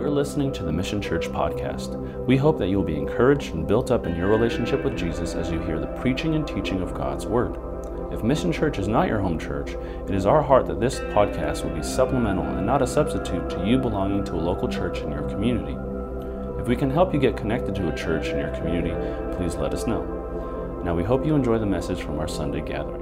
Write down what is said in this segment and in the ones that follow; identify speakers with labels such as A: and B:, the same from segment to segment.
A: You're listening to the Mission Church podcast. We hope that you will be encouraged and built up in your relationship with Jesus as you hear the preaching and teaching of God's Word. If Mission Church is not your home church, it is our heart that this podcast will be supplemental and not a substitute to you belonging to a local church in your community. If we can help you get connected to a church in your community, please let us know. Now, we hope you enjoy the message from our Sunday gathering.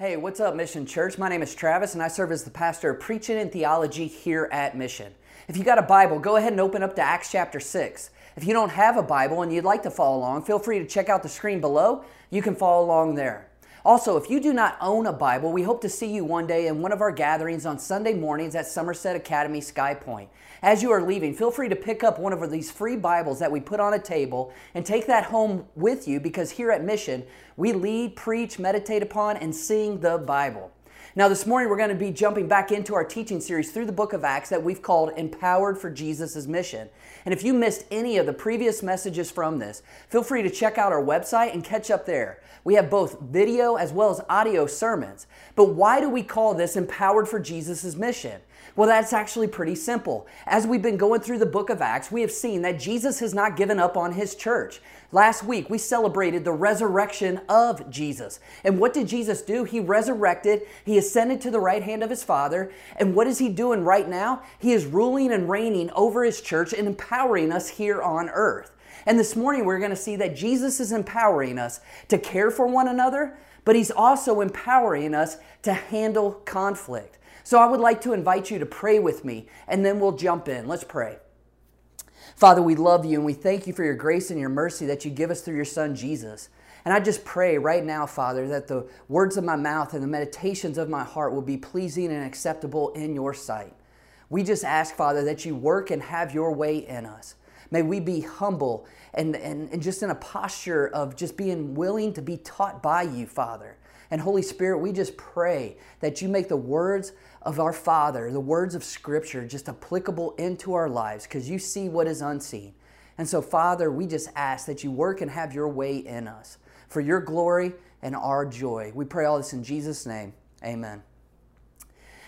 B: Hey, what's up, Mission Church? My name is Travis, and I serve as the pastor of preaching and theology here at Mission. If you got a Bible, go ahead and open up to Acts chapter 6. If you don't have a Bible and you'd like to follow along, feel free to check out the screen below. You can follow along there. Also, if you do not own a Bible, we hope to see you one day in one of our gatherings on Sunday mornings at Somerset Academy Sky Point. As you are leaving, feel free to pick up one of these free Bibles that we put on a table and take that home with you because here at Mission, we lead, preach, meditate upon, and sing the Bible. Now, this morning we're going to be jumping back into our teaching series through the book of Acts that we've called Empowered for Jesus' Mission. And if you missed any of the previous messages from this, feel free to check out our website and catch up there. We have both video as well as audio sermons. But why do we call this Empowered for Jesus' Mission? Well, that's actually pretty simple. As we've been going through the book of Acts, we have seen that Jesus has not given up on his church. Last week, we celebrated the resurrection of Jesus. And what did Jesus do? He resurrected, he ascended to the right hand of his Father. And what is he doing right now? He is ruling and reigning over his church and empowering us here on earth. And this morning, we're going to see that Jesus is empowering us to care for one another, but he's also empowering us to handle conflict. So I would like to invite you to pray with me, and then we'll jump in. Let's pray. Father, we love you and we thank you for your grace and your mercy that you give us through your Son, Jesus. And I just pray right now, Father, that the words of my mouth and the meditations of my heart will be pleasing and acceptable in your sight. We just ask, Father, that you work and have your way in us. May we be humble and, and, and just in a posture of just being willing to be taught by you, Father. And Holy Spirit, we just pray that you make the words of our Father, the words of Scripture, just applicable into our lives because you see what is unseen. And so, Father, we just ask that you work and have your way in us for your glory and our joy. We pray all this in Jesus' name. Amen.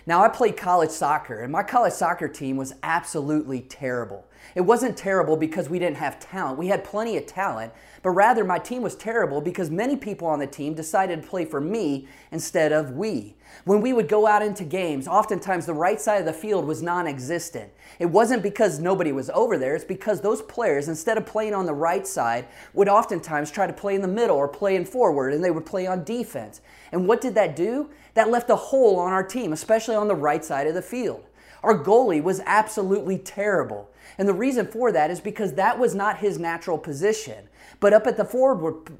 B: Now, I played college soccer, and my college soccer team was absolutely terrible. It wasn't terrible because we didn't have talent. We had plenty of talent, but rather my team was terrible because many people on the team decided to play for me instead of we. When we would go out into games, oftentimes the right side of the field was non existent. It wasn't because nobody was over there, it's because those players, instead of playing on the right side, would oftentimes try to play in the middle or play in forward, and they would play on defense. And what did that do? That left a hole on our team, especially on the right side of the field. Our goalie was absolutely terrible. And the reason for that is because that was not his natural position. But up at the forward,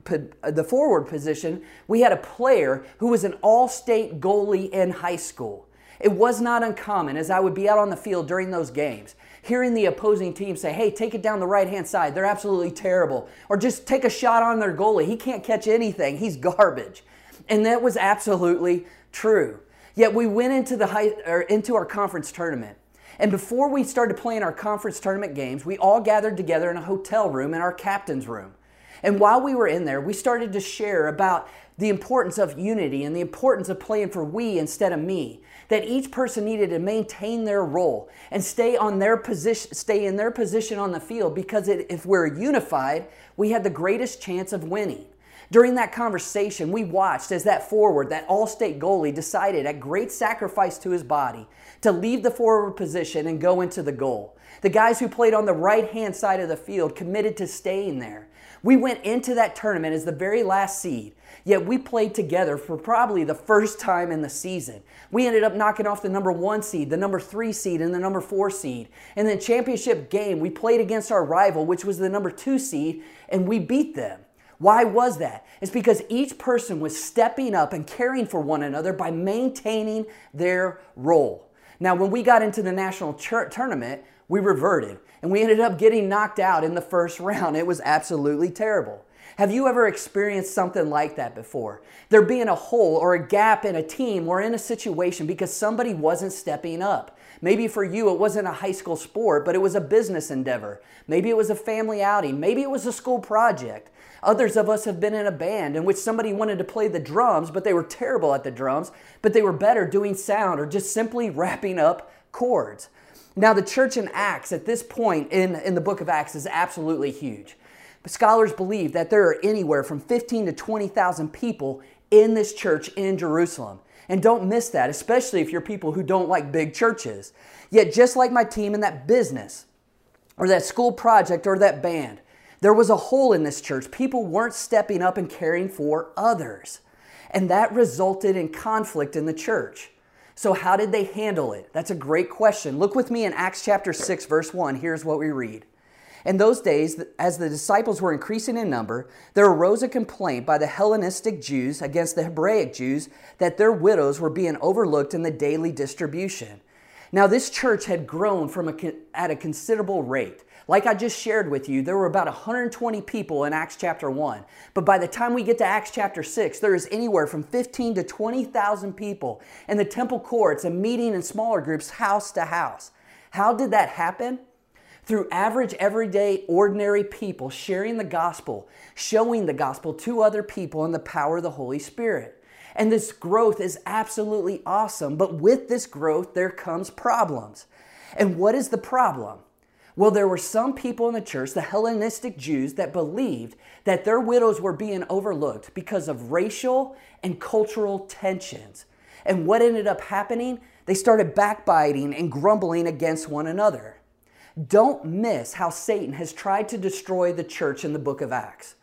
B: the forward position, we had a player who was an all state goalie in high school. It was not uncommon as I would be out on the field during those games, hearing the opposing team say, hey, take it down the right hand side. They're absolutely terrible. Or just take a shot on their goalie. He can't catch anything. He's garbage. And that was absolutely true. Yet we went into, the high, or into our conference tournament. And before we started playing our conference tournament games, we all gathered together in a hotel room in our captain's room. And while we were in there, we started to share about the importance of unity and the importance of playing for we instead of me. That each person needed to maintain their role and stay on their position, stay in their position on the field because it, if we're unified, we had the greatest chance of winning. During that conversation, we watched as that forward, that all state goalie, decided at great sacrifice to his body to leave the forward position and go into the goal. The guys who played on the right hand side of the field committed to staying there. We went into that tournament as the very last seed, yet we played together for probably the first time in the season. We ended up knocking off the number one seed, the number three seed, and the number four seed. And then championship game, we played against our rival, which was the number two seed, and we beat them. Why was that? It's because each person was stepping up and caring for one another by maintaining their role. Now, when we got into the national tournament, we reverted and we ended up getting knocked out in the first round. It was absolutely terrible. Have you ever experienced something like that before? There being a hole or a gap in a team or in a situation because somebody wasn't stepping up. Maybe for you it wasn't a high school sport, but it was a business endeavor. Maybe it was a family outing. Maybe it was a school project. Others of us have been in a band in which somebody wanted to play the drums, but they were terrible at the drums, but they were better doing sound or just simply wrapping up chords. Now, the church in Acts at this point in, in the book of Acts is absolutely huge. But scholars believe that there are anywhere from 15 to 20,000 people in this church in Jerusalem. And don't miss that, especially if you're people who don't like big churches. Yet, just like my team in that business, or that school project, or that band, there was a hole in this church. People weren't stepping up and caring for others. And that resulted in conflict in the church. So, how did they handle it? That's a great question. Look with me in Acts chapter 6, verse 1. Here's what we read. In those days, as the disciples were increasing in number, there arose a complaint by the Hellenistic Jews against the Hebraic Jews that their widows were being overlooked in the daily distribution. Now, this church had grown from a, at a considerable rate. Like I just shared with you, there were about 120 people in Acts chapter 1. But by the time we get to Acts chapter 6, there is anywhere from 15 to 20,000 people in the temple courts and meeting in smaller groups, house to house. How did that happen? through average, everyday, ordinary people sharing the gospel, showing the gospel to other people in the power of the Holy Spirit. And this growth is absolutely awesome, but with this growth, there comes problems. And what is the problem? Well, there were some people in the church, the Hellenistic Jews, that believed that their widows were being overlooked because of racial and cultural tensions. And what ended up happening? They started backbiting and grumbling against one another. Don't miss how Satan has tried to destroy the church in the book of Acts.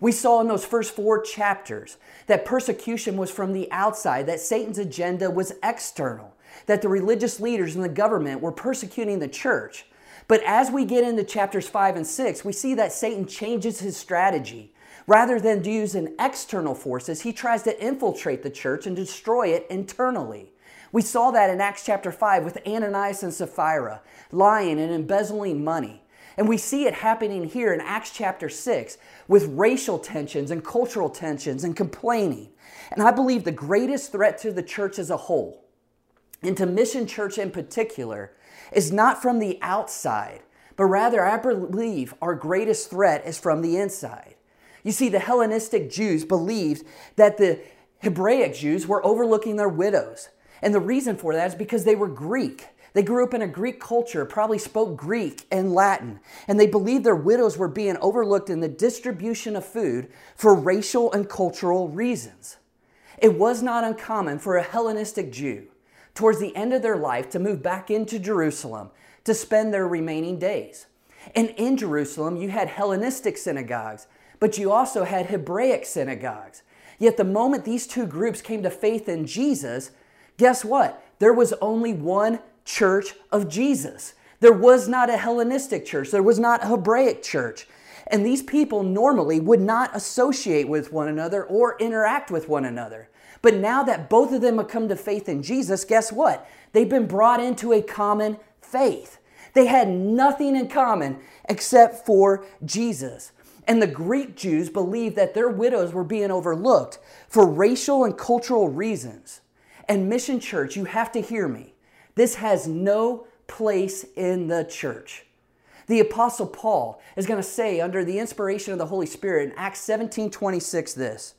B: We saw in those first four chapters that persecution was from the outside, that Satan's agenda was external, that the religious leaders and the government were persecuting the church. But as we get into chapters 5 and 6, we see that Satan changes his strategy. Rather than using external forces, he tries to infiltrate the church and destroy it internally. We saw that in Acts chapter 5 with Ananias and Sapphira lying and embezzling money. And we see it happening here in Acts chapter 6 with racial tensions and cultural tensions and complaining. And I believe the greatest threat to the church as a whole, and to Mission Church in particular, is not from the outside, but rather I believe our greatest threat is from the inside. You see, the Hellenistic Jews believed that the Hebraic Jews were overlooking their widows. And the reason for that is because they were Greek. They grew up in a Greek culture, probably spoke Greek and Latin, and they believed their widows were being overlooked in the distribution of food for racial and cultural reasons. It was not uncommon for a Hellenistic Jew, towards the end of their life, to move back into Jerusalem to spend their remaining days. And in Jerusalem, you had Hellenistic synagogues, but you also had Hebraic synagogues. Yet the moment these two groups came to faith in Jesus, Guess what? There was only one church of Jesus. There was not a Hellenistic church, there was not a Hebraic church. And these people normally would not associate with one another or interact with one another. But now that both of them have come to faith in Jesus, guess what? They've been brought into a common faith. They had nothing in common except for Jesus. And the Greek Jews believed that their widows were being overlooked for racial and cultural reasons. And Mission Church, you have to hear me. This has no place in the church. The Apostle Paul is going to say, under the inspiration of the Holy Spirit in Acts 17 26, this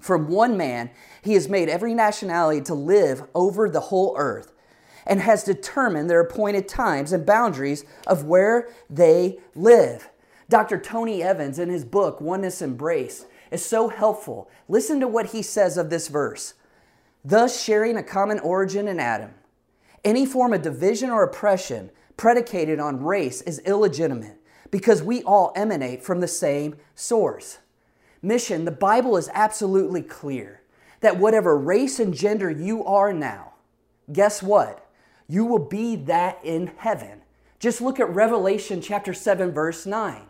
B: From one man, he has made every nationality to live over the whole earth and has determined their appointed times and boundaries of where they live. Dr. Tony Evans, in his book, Oneness Embrace, is so helpful. Listen to what he says of this verse thus sharing a common origin in Adam. Any form of division or oppression predicated on race is illegitimate because we all emanate from the same source. Mission, the Bible is absolutely clear that whatever race and gender you are now, guess what? You will be that in heaven. Just look at Revelation chapter 7 verse 9.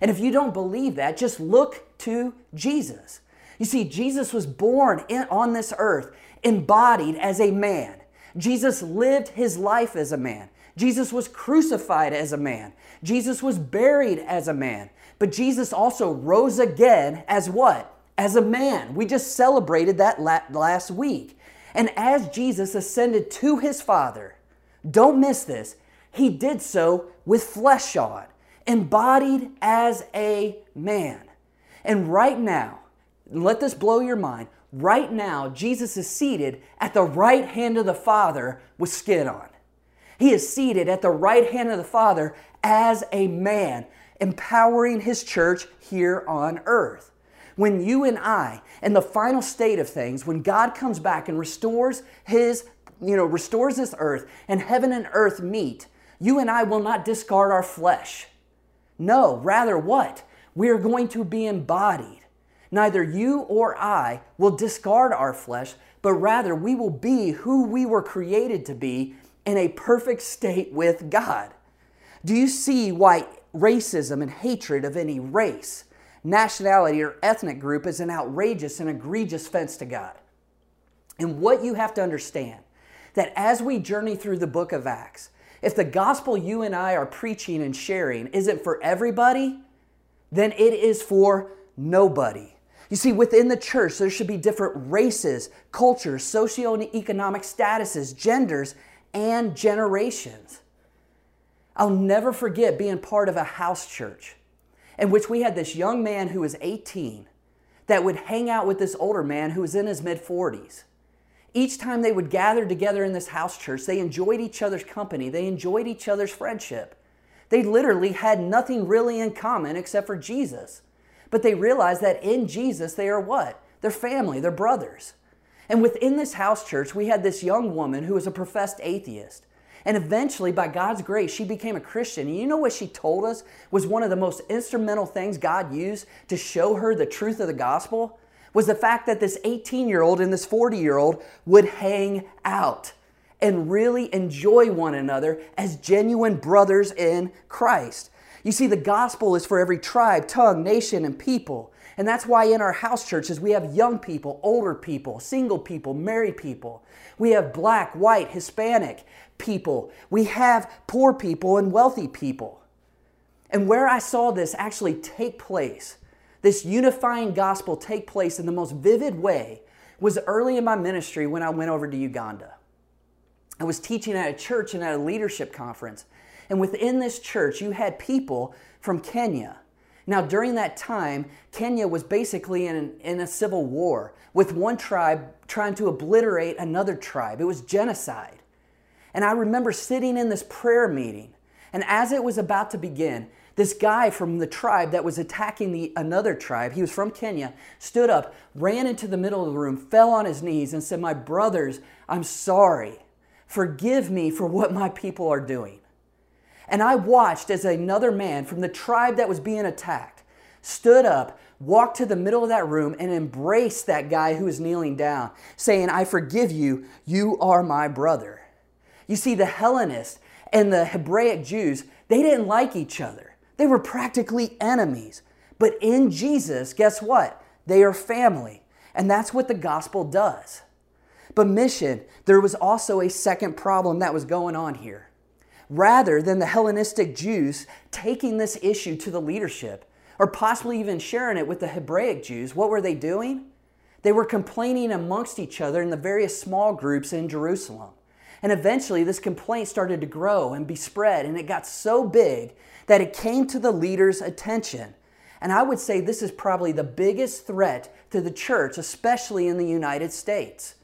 B: And if you don't believe that, just look to Jesus. You see, Jesus was born in, on this earth embodied as a man. Jesus lived his life as a man. Jesus was crucified as a man. Jesus was buried as a man. But Jesus also rose again as what? As a man. We just celebrated that last week. And as Jesus ascended to his Father, don't miss this, he did so with flesh on, embodied as a man. And right now, let this blow your mind. Right now, Jesus is seated at the right hand of the Father with skin on. He is seated at the right hand of the Father as a man, empowering his church here on earth. When you and I, in the final state of things, when God comes back and restores his, you know, restores this earth and heaven and earth meet, you and I will not discard our flesh. No, rather what? We are going to be embodied. Neither you or I will discard our flesh, but rather we will be who we were created to be in a perfect state with God. Do you see why racism and hatred of any race, nationality, or ethnic group is an outrageous and egregious offense to God? And what you have to understand that as we journey through the book of Acts, if the gospel you and I are preaching and sharing isn't for everybody, then it is for nobody. You see, within the church, there should be different races, cultures, socioeconomic statuses, genders, and generations. I'll never forget being part of a house church in which we had this young man who was 18 that would hang out with this older man who was in his mid 40s. Each time they would gather together in this house church, they enjoyed each other's company, they enjoyed each other's friendship. They literally had nothing really in common except for Jesus. But they realized that in Jesus, they are what? They're family, they're brothers. And within this house church, we had this young woman who was a professed atheist. And eventually, by God's grace, she became a Christian. And you know what she told us was one of the most instrumental things God used to show her the truth of the gospel? Was the fact that this 18 year old and this 40 year old would hang out and really enjoy one another as genuine brothers in Christ. You see, the gospel is for every tribe, tongue, nation, and people. And that's why in our house churches we have young people, older people, single people, married people. We have black, white, Hispanic people. We have poor people and wealthy people. And where I saw this actually take place, this unifying gospel take place in the most vivid way, was early in my ministry when I went over to Uganda. I was teaching at a church and at a leadership conference. And within this church, you had people from Kenya. Now, during that time, Kenya was basically in, in a civil war with one tribe trying to obliterate another tribe. It was genocide. And I remember sitting in this prayer meeting, and as it was about to begin, this guy from the tribe that was attacking the another tribe, he was from Kenya, stood up, ran into the middle of the room, fell on his knees, and said, My brothers, I'm sorry. Forgive me for what my people are doing. And I watched as another man from the tribe that was being attacked stood up, walked to the middle of that room, and embraced that guy who was kneeling down, saying, I forgive you, you are my brother. You see, the Hellenists and the Hebraic Jews, they didn't like each other. They were practically enemies. But in Jesus, guess what? They are family. And that's what the gospel does. But mission, there was also a second problem that was going on here rather than the Hellenistic Jews taking this issue to the leadership or possibly even sharing it with the Hebraic Jews, what were they doing? They were complaining amongst each other in the various small groups in Jerusalem. And eventually, this complaint started to grow and be spread, and it got so big that it came to the leader's attention. And I would say this is probably the biggest threat to the church, especially in the United States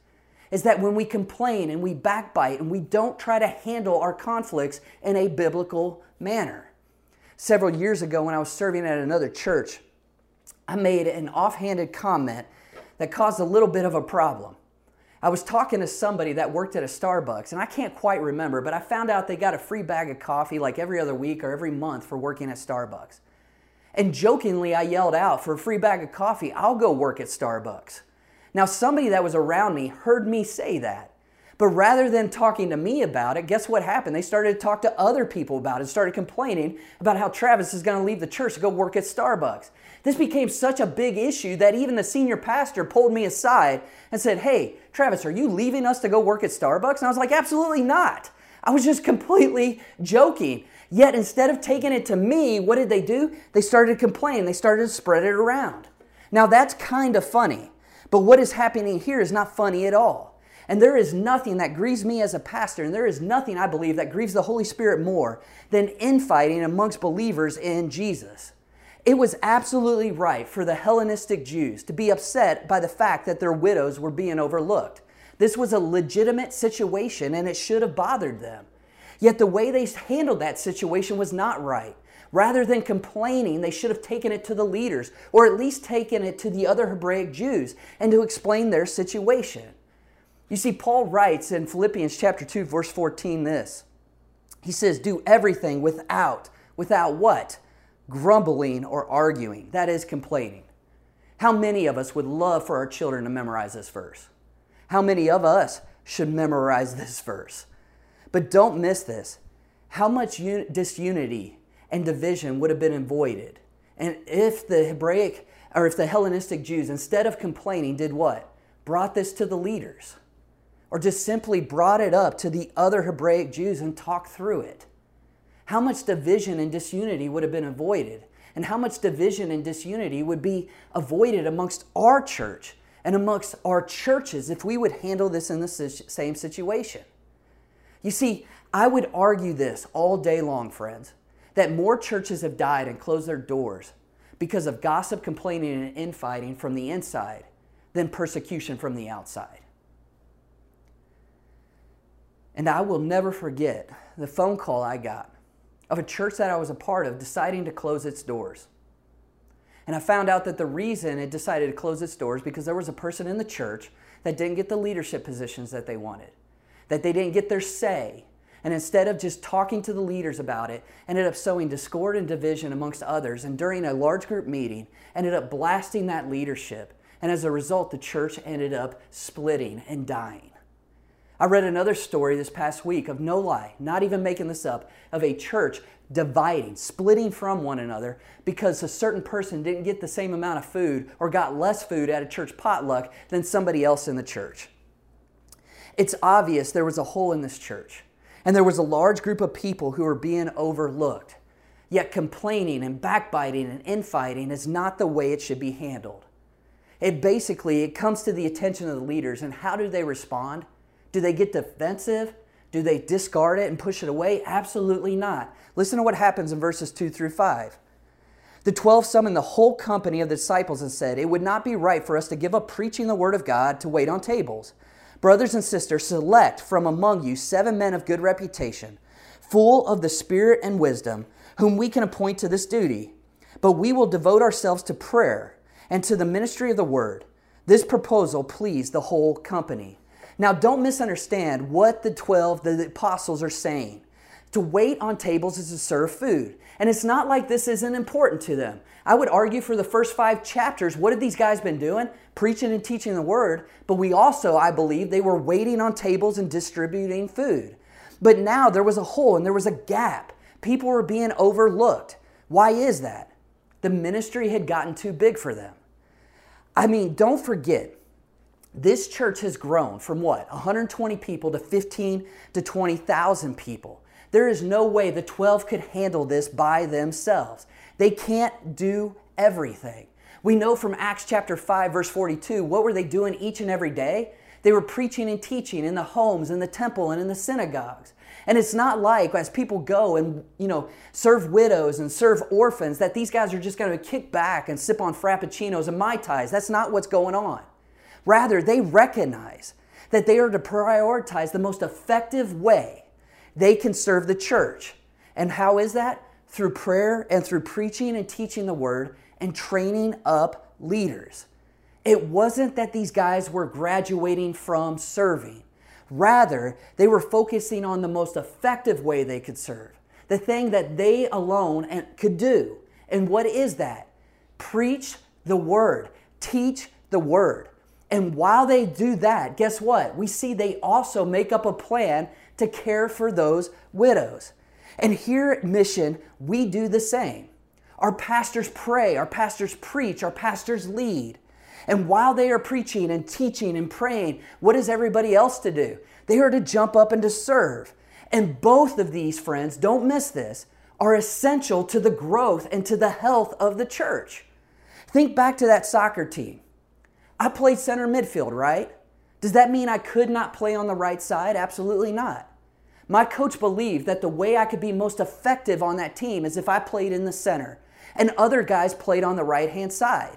B: is that when we complain and we backbite and we don't try to handle our conflicts in a biblical manner. Several years ago, when I was serving at another church, I made an offhanded comment that caused a little bit of a problem. I was talking to somebody that worked at a Starbucks, and I can't quite remember, but I found out they got a free bag of coffee like every other week or every month for working at Starbucks. And jokingly, I yelled out, For a free bag of coffee, I'll go work at Starbucks. Now, somebody that was around me heard me say that. But rather than talking to me about it, guess what happened? They started to talk to other people about it, started complaining about how Travis is going to leave the church to go work at Starbucks. This became such a big issue that even the senior pastor pulled me aside and said, Hey, Travis, are you leaving us to go work at Starbucks? And I was like, Absolutely not. I was just completely joking. Yet instead of taking it to me, what did they do? They started to complain. They started to spread it around. Now that's kind of funny. But what is happening here is not funny at all. And there is nothing that grieves me as a pastor, and there is nothing I believe that grieves the Holy Spirit more than infighting amongst believers in Jesus. It was absolutely right for the Hellenistic Jews to be upset by the fact that their widows were being overlooked. This was a legitimate situation and it should have bothered them. Yet the way they handled that situation was not right. Rather than complaining, they should have taken it to the leaders, or at least taken it to the other Hebraic Jews, and to explain their situation. You see, Paul writes in Philippians chapter 2, verse 14 this. He says, Do everything without, without what? Grumbling or arguing. That is complaining. How many of us would love for our children to memorize this verse? How many of us should memorize this verse? But don't miss this. How much un- disunity and division would have been avoided. And if the Hebraic or if the Hellenistic Jews, instead of complaining, did what? Brought this to the leaders. Or just simply brought it up to the other Hebraic Jews and talked through it. How much division and disunity would have been avoided? And how much division and disunity would be avoided amongst our church and amongst our churches if we would handle this in the same situation? You see, I would argue this all day long, friends that more churches have died and closed their doors because of gossip, complaining, and infighting from the inside than persecution from the outside. And I will never forget the phone call I got of a church that I was a part of deciding to close its doors. And I found out that the reason it decided to close its doors because there was a person in the church that didn't get the leadership positions that they wanted, that they didn't get their say, and instead of just talking to the leaders about it, ended up sowing discord and division amongst others. And during a large group meeting, ended up blasting that leadership. And as a result, the church ended up splitting and dying. I read another story this past week of no lie, not even making this up, of a church dividing, splitting from one another because a certain person didn't get the same amount of food or got less food at a church potluck than somebody else in the church. It's obvious there was a hole in this church. And there was a large group of people who were being overlooked. Yet complaining and backbiting and infighting is not the way it should be handled. It basically it comes to the attention of the leaders and how do they respond? Do they get defensive? Do they discard it and push it away? Absolutely not. Listen to what happens in verses 2 through 5. The twelve summoned the whole company of the disciples and said, It would not be right for us to give up preaching the word of God to wait on tables. Brothers and sisters, select from among you seven men of good reputation, full of the Spirit and wisdom, whom we can appoint to this duty. But we will devote ourselves to prayer and to the ministry of the word. This proposal pleased the whole company. Now, don't misunderstand what the 12, the apostles, are saying. To wait on tables is to serve food. And it's not like this isn't important to them. I would argue for the first five chapters, what have these guys been doing? Preaching and teaching the word. But we also, I believe, they were waiting on tables and distributing food. But now there was a hole and there was a gap. People were being overlooked. Why is that? The ministry had gotten too big for them. I mean, don't forget, this church has grown from what? 120 people to 15 to 20,000 people. There is no way the 12 could handle this by themselves. They can't do everything. We know from Acts chapter 5 verse 42, what were they doing each and every day? They were preaching and teaching in the homes, in the temple, and in the synagogues. And it's not like as people go and, you know, serve widows and serve orphans that these guys are just going to kick back and sip on frappuccinos and mai tais. That's not what's going on. Rather, they recognize that they are to prioritize the most effective way they can serve the church. And how is that? Through prayer and through preaching and teaching the word and training up leaders. It wasn't that these guys were graduating from serving. Rather, they were focusing on the most effective way they could serve, the thing that they alone could do. And what is that? Preach the word, teach the word. And while they do that, guess what? We see they also make up a plan to care for those widows. And here at Mission, we do the same. Our pastors pray, our pastors preach, our pastors lead. And while they are preaching and teaching and praying, what is everybody else to do? They are to jump up and to serve. And both of these, friends, don't miss this, are essential to the growth and to the health of the church. Think back to that soccer team. I played center midfield, right? Does that mean I could not play on the right side? Absolutely not. My coach believed that the way I could be most effective on that team is if I played in the center. and other guys played on the right hand side.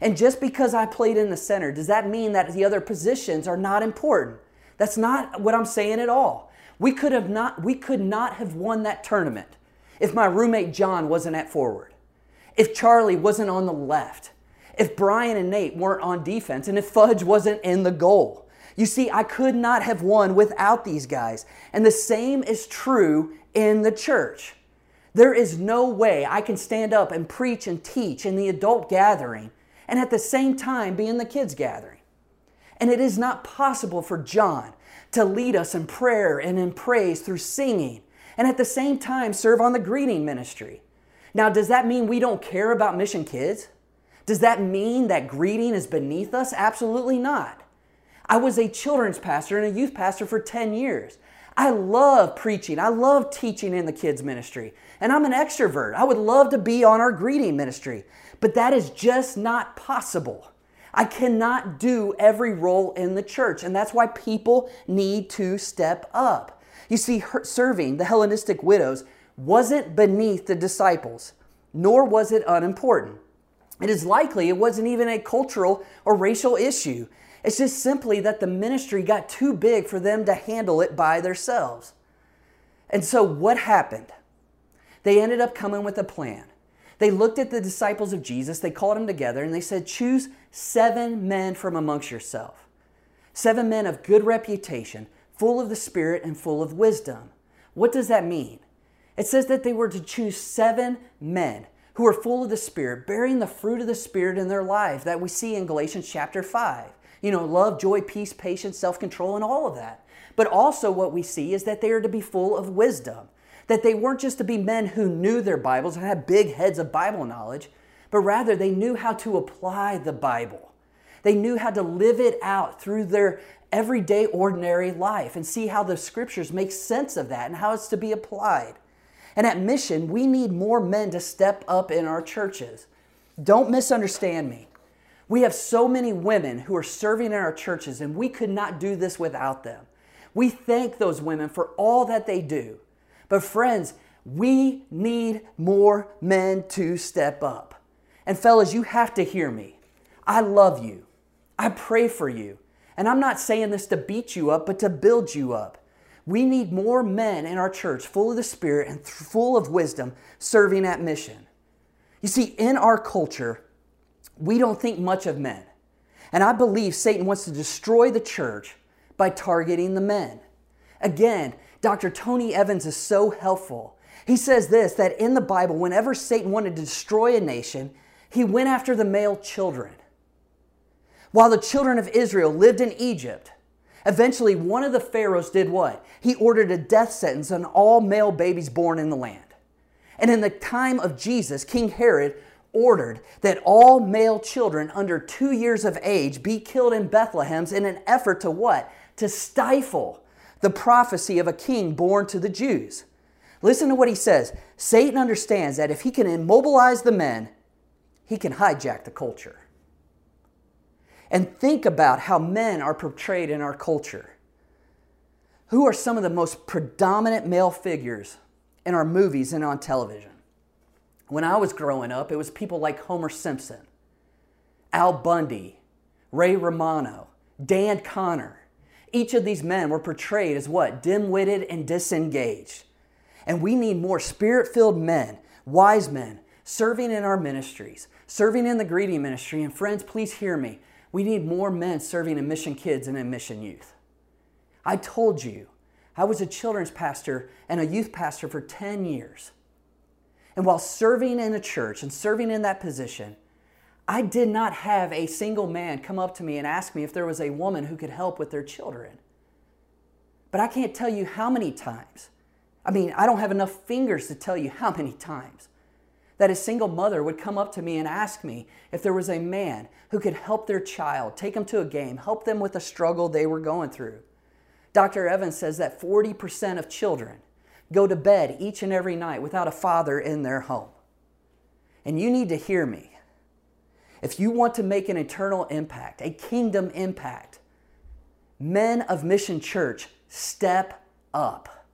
B: And just because I played in the center, does that mean that the other positions are not important? That's not what I'm saying at all. We could have not we could not have won that tournament if my roommate John wasn't at forward. If Charlie wasn't on the left. If Brian and Nate weren't on defense and if Fudge wasn't in the goal. You see, I could not have won without these guys. And the same is true in the church. There is no way I can stand up and preach and teach in the adult gathering and at the same time be in the kids' gathering. And it is not possible for John to lead us in prayer and in praise through singing and at the same time serve on the greeting ministry. Now, does that mean we don't care about mission kids? Does that mean that greeting is beneath us? Absolutely not. I was a children's pastor and a youth pastor for 10 years. I love preaching. I love teaching in the kids' ministry. And I'm an extrovert. I would love to be on our greeting ministry. But that is just not possible. I cannot do every role in the church. And that's why people need to step up. You see, serving the Hellenistic widows wasn't beneath the disciples, nor was it unimportant. It is likely it wasn't even a cultural or racial issue. It's just simply that the ministry got too big for them to handle it by themselves. And so what happened? They ended up coming with a plan. They looked at the disciples of Jesus, they called them together, and they said, Choose seven men from amongst yourself. Seven men of good reputation, full of the Spirit and full of wisdom. What does that mean? It says that they were to choose seven men who are full of the Spirit, bearing the fruit of the Spirit in their lives that we see in Galatians chapter 5. You know, love, joy, peace, patience, self control, and all of that. But also, what we see is that they are to be full of wisdom. That they weren't just to be men who knew their Bibles and had big heads of Bible knowledge, but rather they knew how to apply the Bible. They knew how to live it out through their everyday, ordinary life and see how the scriptures make sense of that and how it's to be applied. And at Mission, we need more men to step up in our churches. Don't misunderstand me. We have so many women who are serving in our churches, and we could not do this without them. We thank those women for all that they do. But, friends, we need more men to step up. And, fellas, you have to hear me. I love you. I pray for you. And I'm not saying this to beat you up, but to build you up. We need more men in our church full of the Spirit and full of wisdom serving at mission. You see, in our culture, we don't think much of men. And I believe Satan wants to destroy the church by targeting the men. Again, Dr. Tony Evans is so helpful. He says this that in the Bible, whenever Satan wanted to destroy a nation, he went after the male children. While the children of Israel lived in Egypt, eventually one of the pharaohs did what? He ordered a death sentence on all male babies born in the land. And in the time of Jesus, King Herod ordered that all male children under two years of age be killed in Bethlehems in an effort to what? To stifle the prophecy of a king born to the Jews. Listen to what he says. Satan understands that if he can immobilize the men, he can hijack the culture. And think about how men are portrayed in our culture. Who are some of the most predominant male figures in our movies and on television? When I was growing up, it was people like Homer Simpson, Al Bundy, Ray Romano, Dan Conner. Each of these men were portrayed as what? Dim witted and disengaged. And we need more spirit filled men, wise men, serving in our ministries, serving in the greeting ministry. And friends, please hear me. We need more men serving in mission kids and in mission youth. I told you, I was a children's pastor and a youth pastor for 10 years. And while serving in a church and serving in that position, I did not have a single man come up to me and ask me if there was a woman who could help with their children. But I can't tell you how many times. I mean, I don't have enough fingers to tell you how many times that a single mother would come up to me and ask me if there was a man who could help their child, take them to a game, help them with the struggle they were going through. Dr. Evans says that 40% of children go to bed each and every night without a father in their home. And you need to hear me. If you want to make an eternal impact, a kingdom impact, men of Mission Church, step up.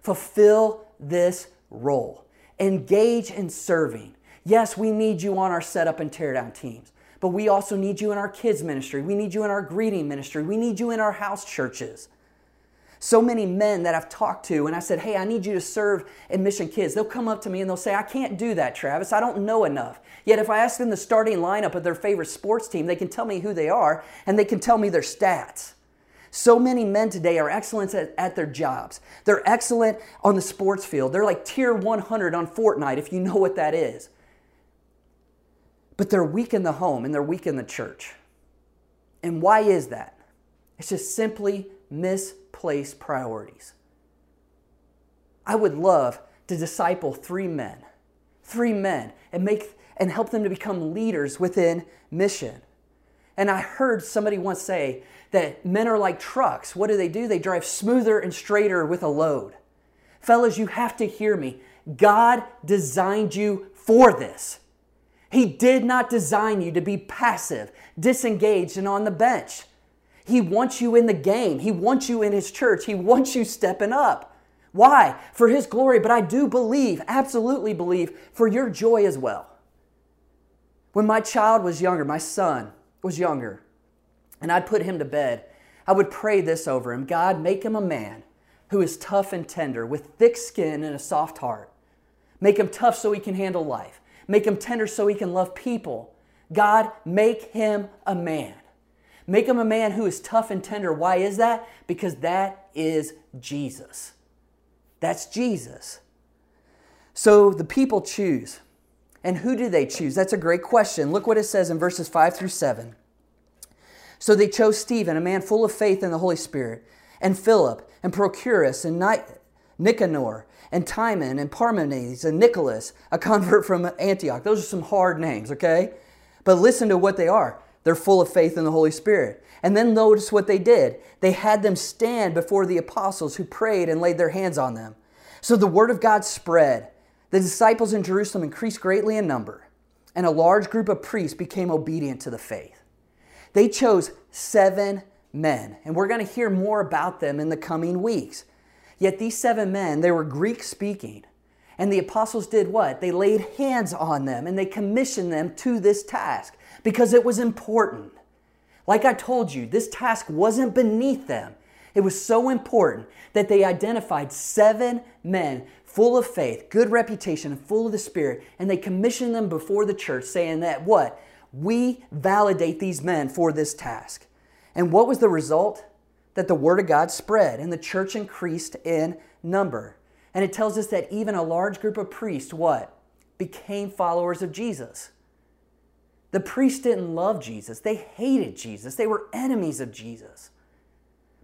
B: Fulfill this role. Engage in serving. Yes, we need you on our setup and teardown teams, but we also need you in our kids' ministry. We need you in our greeting ministry. We need you in our house churches. So many men that I've talked to, and I said, Hey, I need you to serve in Mission Kids. They'll come up to me and they'll say, I can't do that, Travis. I don't know enough. Yet, if I ask them the starting lineup of their favorite sports team, they can tell me who they are and they can tell me their stats. So many men today are excellent at, at, their jobs. They're excellent on the sports field. They're like tier 100 on Fortnite, if you know what that is. But they're weak in the home and they're weak in the church. And why is that? It's just simply misplaced priorities. I would love to disciple three men, three men, and make and help them to become leaders within mission. And I heard somebody once say that men are like trucks. What do they do? They drive smoother and straighter with a load. Fellas, you have to hear me. God designed you for this. He did not design you to be passive, disengaged, and on the bench. He wants you in the game. He wants you in His church. He wants you stepping up. Why? For His glory, but I do believe, absolutely believe, for your joy as well. When my child was younger, my son was younger, and I'd put him to bed, I would pray this over him God, make him a man who is tough and tender, with thick skin and a soft heart. Make him tough so he can handle life. Make him tender so he can love people. God, make him a man. Make him a man who is tough and tender. Why is that? Because that is Jesus. That's Jesus. So the people choose. And who do they choose? That's a great question. Look what it says in verses 5 through 7. So they chose Stephen, a man full of faith in the Holy Spirit, and Philip, and Prochorus, and Nicanor, and Timon, and Parmenas, and Nicholas, a convert from Antioch. Those are some hard names, okay? But listen to what they are. They're full of faith in the Holy Spirit. And then notice what they did. They had them stand before the apostles who prayed and laid their hands on them. So the word of God spread. The disciples in Jerusalem increased greatly in number, and a large group of priests became obedient to the faith. They chose seven men, and we're going to hear more about them in the coming weeks. Yet these seven men, they were Greek speaking. And the apostles did what? They laid hands on them and they commissioned them to this task because it was important. Like I told you, this task wasn't beneath them. It was so important that they identified seven men full of faith, good reputation, and full of the Spirit, and they commissioned them before the church, saying that what? We validate these men for this task. And what was the result? That the Word of God spread and the church increased in number. And it tells us that even a large group of priests, what? Became followers of Jesus. The priests didn't love Jesus, they hated Jesus, they were enemies of Jesus.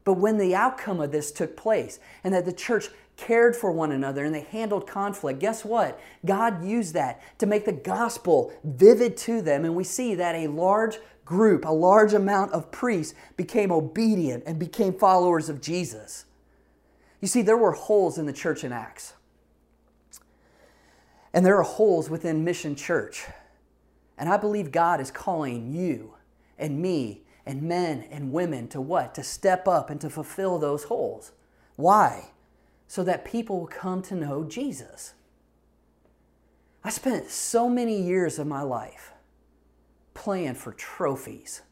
B: But when the outcome of this took place and that the church cared for one another and they handled conflict, guess what? God used that to make the gospel vivid to them. And we see that a large group, a large amount of priests became obedient and became followers of Jesus. You see, there were holes in the church in Acts. And there are holes within Mission Church. And I believe God is calling you and me and men and women to what? To step up and to fulfill those holes. Why? So that people will come to know Jesus. I spent so many years of my life playing for trophies.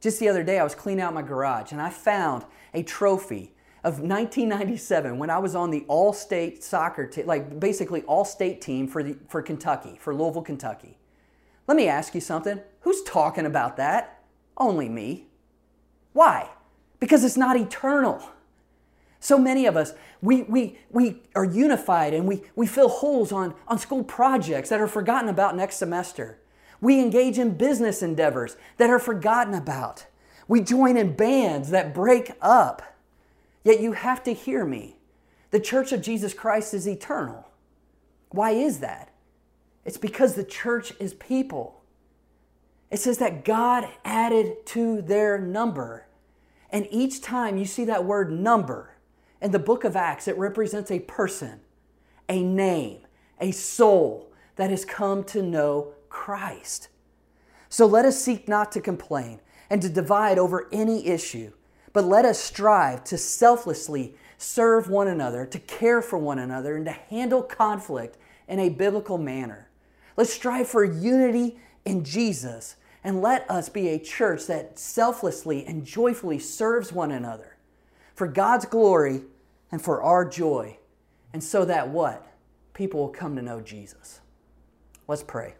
B: Just the other day, I was cleaning out my garage and I found a trophy of 1997 when I was on the all state soccer team, like basically all state team for, the, for Kentucky, for Louisville, Kentucky. Let me ask you something. Who's talking about that? Only me. Why? Because it's not eternal. So many of us, we, we, we are unified and we, we fill holes on, on school projects that are forgotten about next semester. We engage in business endeavors that are forgotten about. We join in bands that break up. Yet you have to hear me. The church of Jesus Christ is eternal. Why is that? It's because the church is people. It says that God added to their number. And each time you see that word number in the book of Acts, it represents a person, a name, a soul that has come to know Christ. So let us seek not to complain and to divide over any issue, but let us strive to selflessly serve one another, to care for one another, and to handle conflict in a biblical manner. Let's strive for unity in Jesus and let us be a church that selflessly and joyfully serves one another for God's glory and for our joy. And so that what? People will come to know Jesus. Let's pray.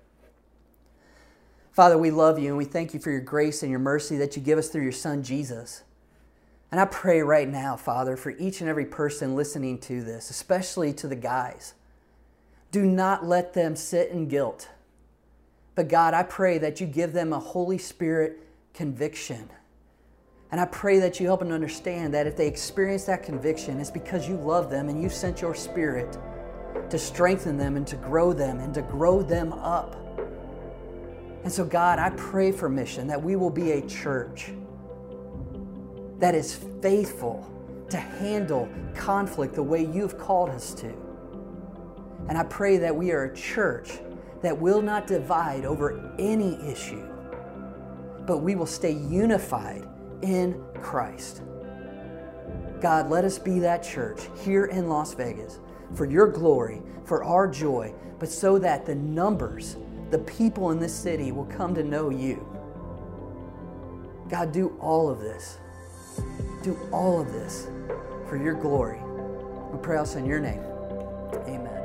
B: Father, we love you and we thank you for your grace and your mercy that you give us through your Son, Jesus. And I pray right now, Father, for each and every person listening to this, especially to the guys. Do not let them sit in guilt. But God, I pray that you give them a Holy Spirit conviction. And I pray that you help them understand that if they experience that conviction, it's because you love them and you sent your Spirit to strengthen them and to grow them and to grow them up. And so, God, I pray for mission that we will be a church that is faithful to handle conflict the way you've called us to. And I pray that we are a church that will not divide over any issue, but we will stay unified in Christ. God, let us be that church here in Las Vegas for your glory, for our joy, but so that the numbers, the people in this city will come to know you. God, do all of this. Do all of this for your glory. We pray also in your name. Amen.